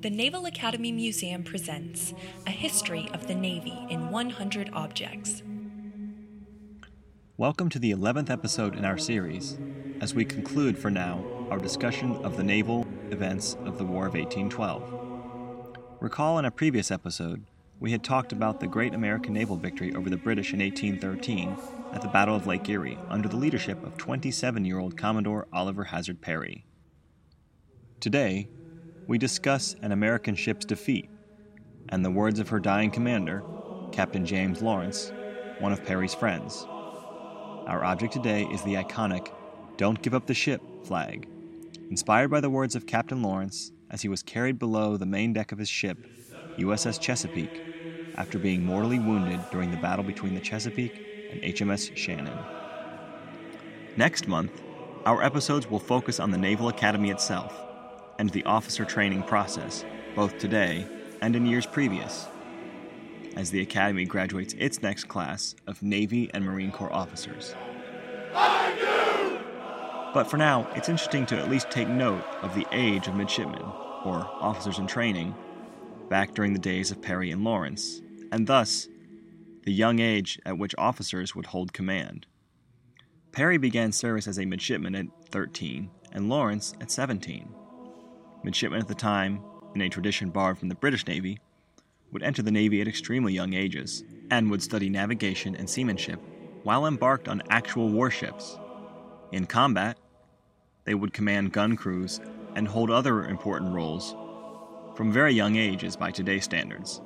The Naval Academy Museum presents A History of the Navy in 100 Objects. Welcome to the 11th episode in our series, as we conclude for now our discussion of the naval events of the War of 1812. Recall in a previous episode, we had talked about the great American naval victory over the British in 1813 at the Battle of Lake Erie under the leadership of 27 year old Commodore Oliver Hazard Perry. Today, we discuss an American ship's defeat and the words of her dying commander, Captain James Lawrence, one of Perry's friends. Our object today is the iconic Don't Give Up the Ship flag, inspired by the words of Captain Lawrence as he was carried below the main deck of his ship, USS Chesapeake, after being mortally wounded during the battle between the Chesapeake and HMS Shannon. Next month, our episodes will focus on the Naval Academy itself and the officer training process, both today and in years previous, as the Academy graduates its next class of Navy and Marine Corps officers. But for now, it's interesting to at least take note of the age of midshipmen, or officers in training, back during the days of Perry and Lawrence, and thus the young age at which officers would hold command. Perry began service as a midshipman at 13 and Lawrence at 17. Midshipmen at the time, in a tradition borrowed from the British Navy, would enter the Navy at extremely young ages and would study navigation and seamanship while embarked on actual warships. In combat, they would command gun crews and hold other important roles from very young ages by today's standards.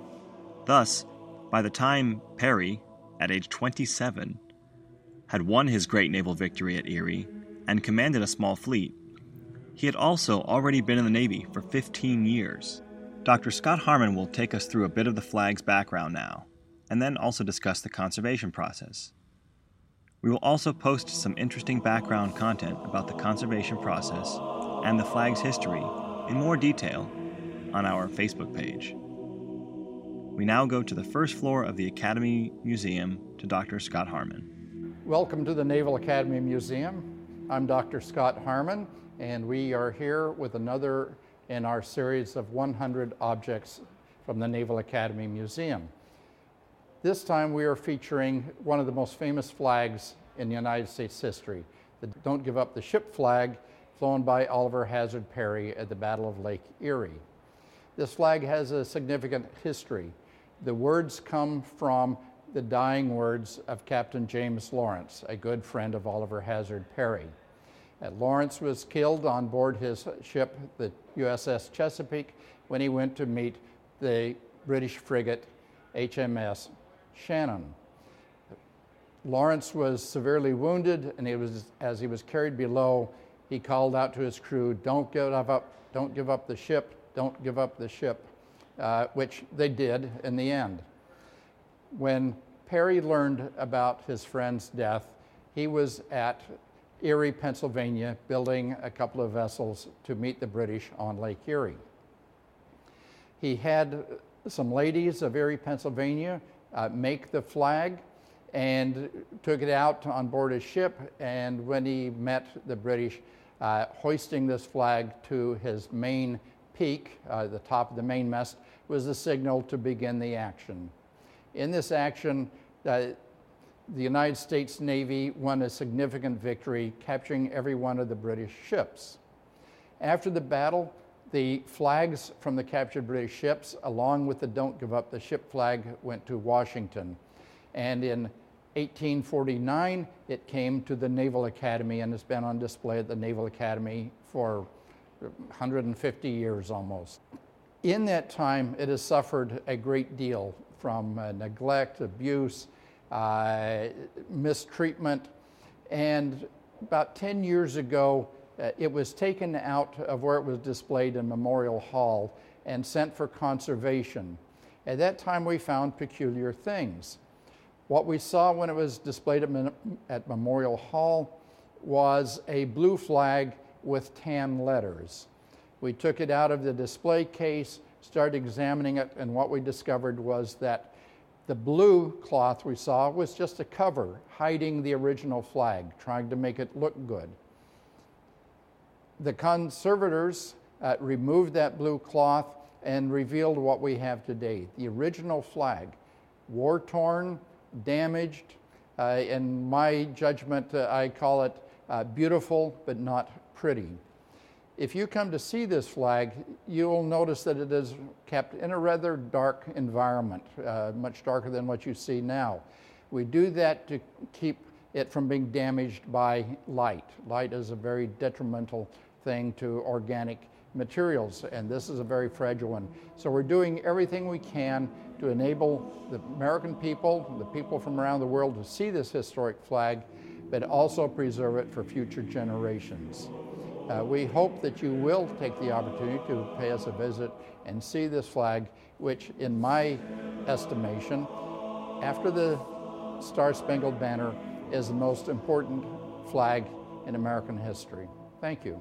Thus, by the time Perry, at age 27, had won his great naval victory at Erie and commanded a small fleet, he had also already been in the Navy for 15 years. Dr. Scott Harmon will take us through a bit of the flag's background now, and then also discuss the conservation process. We will also post some interesting background content about the conservation process and the flag's history in more detail on our Facebook page. We now go to the first floor of the Academy Museum to Dr. Scott Harmon. Welcome to the Naval Academy Museum. I'm Dr. Scott Harmon, and we are here with another in our series of 100 objects from the Naval Academy Museum. This time we are featuring one of the most famous flags in the United States history, the Don't Give Up the Ship flag, flown by Oliver Hazard Perry at the Battle of Lake Erie. This flag has a significant history. The words come from the dying words of Captain James Lawrence, a good friend of Oliver Hazard Perry. Uh, Lawrence was killed on board his ship, the USS Chesapeake, when he went to meet the British frigate HMS Shannon. Lawrence was severely wounded, and was, as he was carried below, he called out to his crew, "Don't give up! Don't give up the ship! Don't give up the ship!" uh, which they did in the end. When Perry learned about his friend's death, he was at Erie, Pennsylvania, building a couple of vessels to meet the British on Lake Erie. He had some ladies of Erie, Pennsylvania, uh, make the flag and took it out on board his ship. And when he met the British, uh, hoisting this flag to his main peak, uh, the top of the mainmast, was the signal to begin the action. In this action, uh, the United States Navy won a significant victory, capturing every one of the British ships. After the battle, the flags from the captured British ships, along with the Don't Give Up the Ship flag, went to Washington. And in 1849, it came to the Naval Academy and has been on display at the Naval Academy for 150 years almost. In that time, it has suffered a great deal from uh, neglect, abuse, uh, mistreatment, and about 10 years ago, uh, it was taken out of where it was displayed in Memorial Hall and sent for conservation. At that time, we found peculiar things. What we saw when it was displayed at, at Memorial Hall was a blue flag with tan letters. We took it out of the display case, started examining it, and what we discovered was that the blue cloth we saw was just a cover hiding the original flag, trying to make it look good. The conservators uh, removed that blue cloth and revealed what we have today. The original flag, war torn, damaged. Uh, in my judgment, uh, I call it uh, beautiful but not pretty. If you come to see this flag, you will notice that it is kept in a rather dark environment, uh, much darker than what you see now. We do that to keep it from being damaged by light. Light is a very detrimental thing to organic materials, and this is a very fragile one. So we're doing everything we can to enable the American people, the people from around the world to see this historic flag, but also preserve it for future generations. Uh, we hope that you will take the opportunity to pay us a visit and see this flag, which, in my estimation, after the Star Spangled Banner, is the most important flag in American history. Thank you.